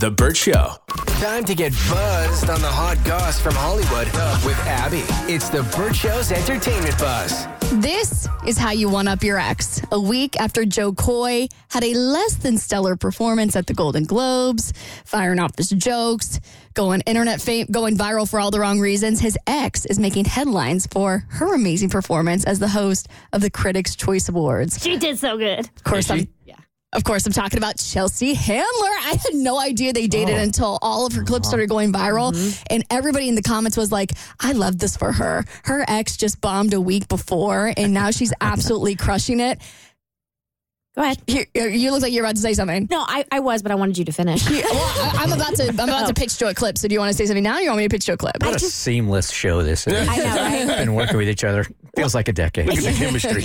The Burt Show. Time to get buzzed on the hot goss from Hollywood with Abby. It's The Burt Show's entertainment buzz. This is how you one up your ex. A week after Jo Koy had a less than stellar performance at the Golden Globes, firing off his jokes, going internet fame, going viral for all the wrong reasons, his ex is making headlines for her amazing performance as the host of the Critics' Choice Awards. She did so good. Of course, I'm. Of course, I'm talking about Chelsea Handler. I had no idea they dated oh. until all of her clips started going viral. Mm-hmm. And everybody in the comments was like, I love this for her. Her ex just bombed a week before, and now she's absolutely crushing it. Go ahead. You, you look like you're about to say something. No, I, I was, but I wanted you to finish. Well, I, I'm about to I'm about to oh. pitch to a clip. So do you want to say something now? Or you want me to pitch to a clip? What a seamless show this is. I know, right? Been working with each other. Feels like a decade. Look at the chemistry.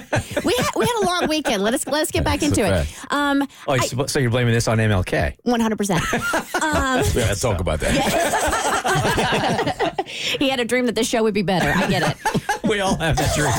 we had we had a long weekend. Let us let us get back into it. Um, Oh, so so you're blaming this on MLK? one hundred percent. Um, let's talk about that. He had a dream that this show would be better. I get it. We all have that dream.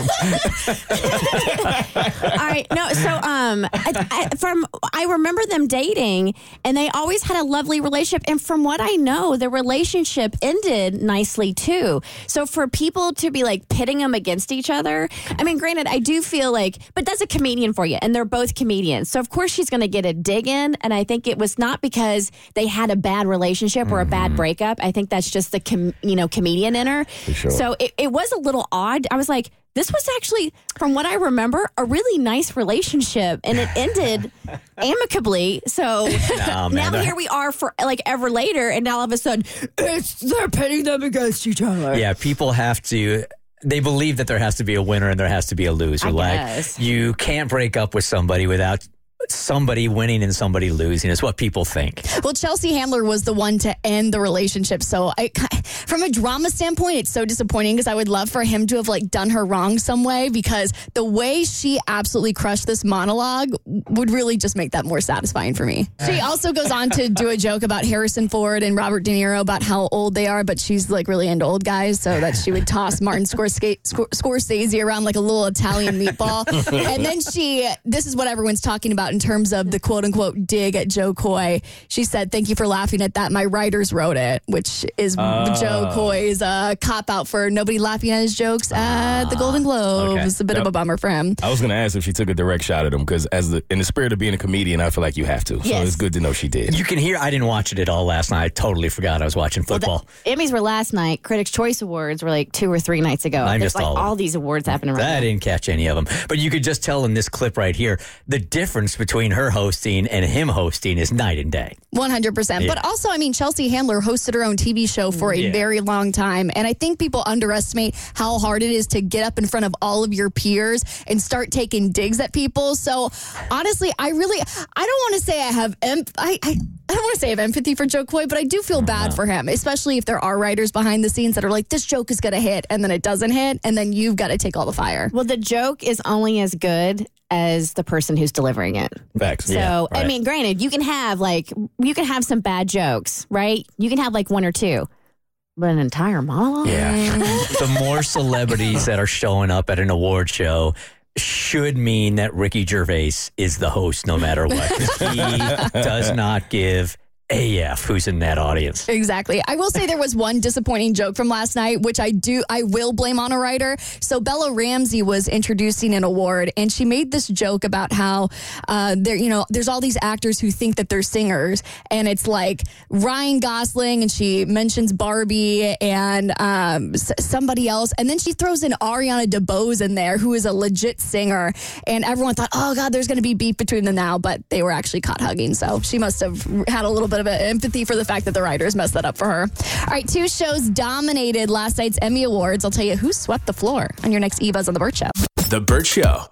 All right. No. So, um, I, I, from I remember them dating, and they always had a lovely relationship. And from what I know, the relationship ended nicely too. So for people to be like pitting them against each other, I mean, granted, I do feel like, but that's a comedian for you, and they're both comedians. So of course she's going to get a dig in, and I think it was not because they had a bad relationship or a bad mm-hmm. breakup. I think that's just the com- you know comedian in her. sure. So it, it was a little odd. I was like, this was actually, from what I remember, a really nice relationship, and it ended amicably. So No, now here we are for like ever later, and now all of a sudden, it's they're pitting them against each other. Yeah, people have to. They believe that there has to be a winner and there has to be a loser. I like guess. you can't break up with somebody without somebody winning and somebody losing. Is what people think. Well, Chelsea Handler was the one to end the relationship. So, I, from a drama standpoint, it's so disappointing because I would love for him to have like done her wrong some way because the way she absolutely crushed this monologue would really just make that more satisfying for me. She also goes on to do a joke about Harrison Ford and Robert De Niro about how old they are, but she's like really into old guys, so that she would toss Martin Scorsese, Scorsese around like a little Italian meatball. and then she, this is what everyone's talking about in terms of the quote unquote dig at Jo Koy. She said, Thank you for laughing at that. My writers wrote it, which is Jo Koy's uh, cop out for nobody laughing at his jokes at the Golden Globes. okay. A bit of a bummer for him. I was going to ask if she took a direct shot at him because, as the in the spirit of being a comedian, I feel like you have to. So it's good to know she did. You can hear. I didn't watch it at all last night. I totally forgot I was watching football. The Emmys were last night. Critics' Choice Awards were like two or three nights ago. I There's missed like all all these awards happening right I now. didn't catch any of them, but you could just tell in this clip right here the difference between her hosting and him hosting is night and day. 100%. But also, I mean, Chelsea Handler hosted her own TV show for a Yeah. very long time. And I think people underestimate how hard it is to get up in front of all of your peers and start taking digs at people. So honestly, I really, I don't want to say I have, em- I, I, I don't want to say I have empathy for Jo Koy, but I do feel bad uh-huh. for him, especially if there are writers behind the scenes that are like, this joke is going to hit and then it doesn't hit. And then you've got to take all the fire. Well, the joke is only as good as the person who's delivering it. Facts. So, I right. mean, granted, you can have like you can have some bad jokes, right? You can have like one or two, but an entire monologue. Yeah. the more celebrities that are showing up at an award show should mean that Ricky Gervais is the host no matter what. he does not give AF who's in that audience. Exactly. I will say there was one disappointing joke from last night, which I do, I will blame on a writer. So Bella Ramsey was introducing an award, and she made this joke about how uh, there, you know, there's all these actors who think that they're singers, and it's like Ryan Gosling, and she mentions Barbie and um, s- somebody else, and then she throws in Ariana DeBose in there, who is a legit singer, and everyone thought, oh god, there's going to be beef between them now, but they were actually caught hugging, so she must have had a little bit of empathy for the fact that the writers messed that up for her. All right, two shows dominated last night's Emmy Awards. I'll tell you who swept the floor on your next Eva's on the Burt Show. The Burt Show.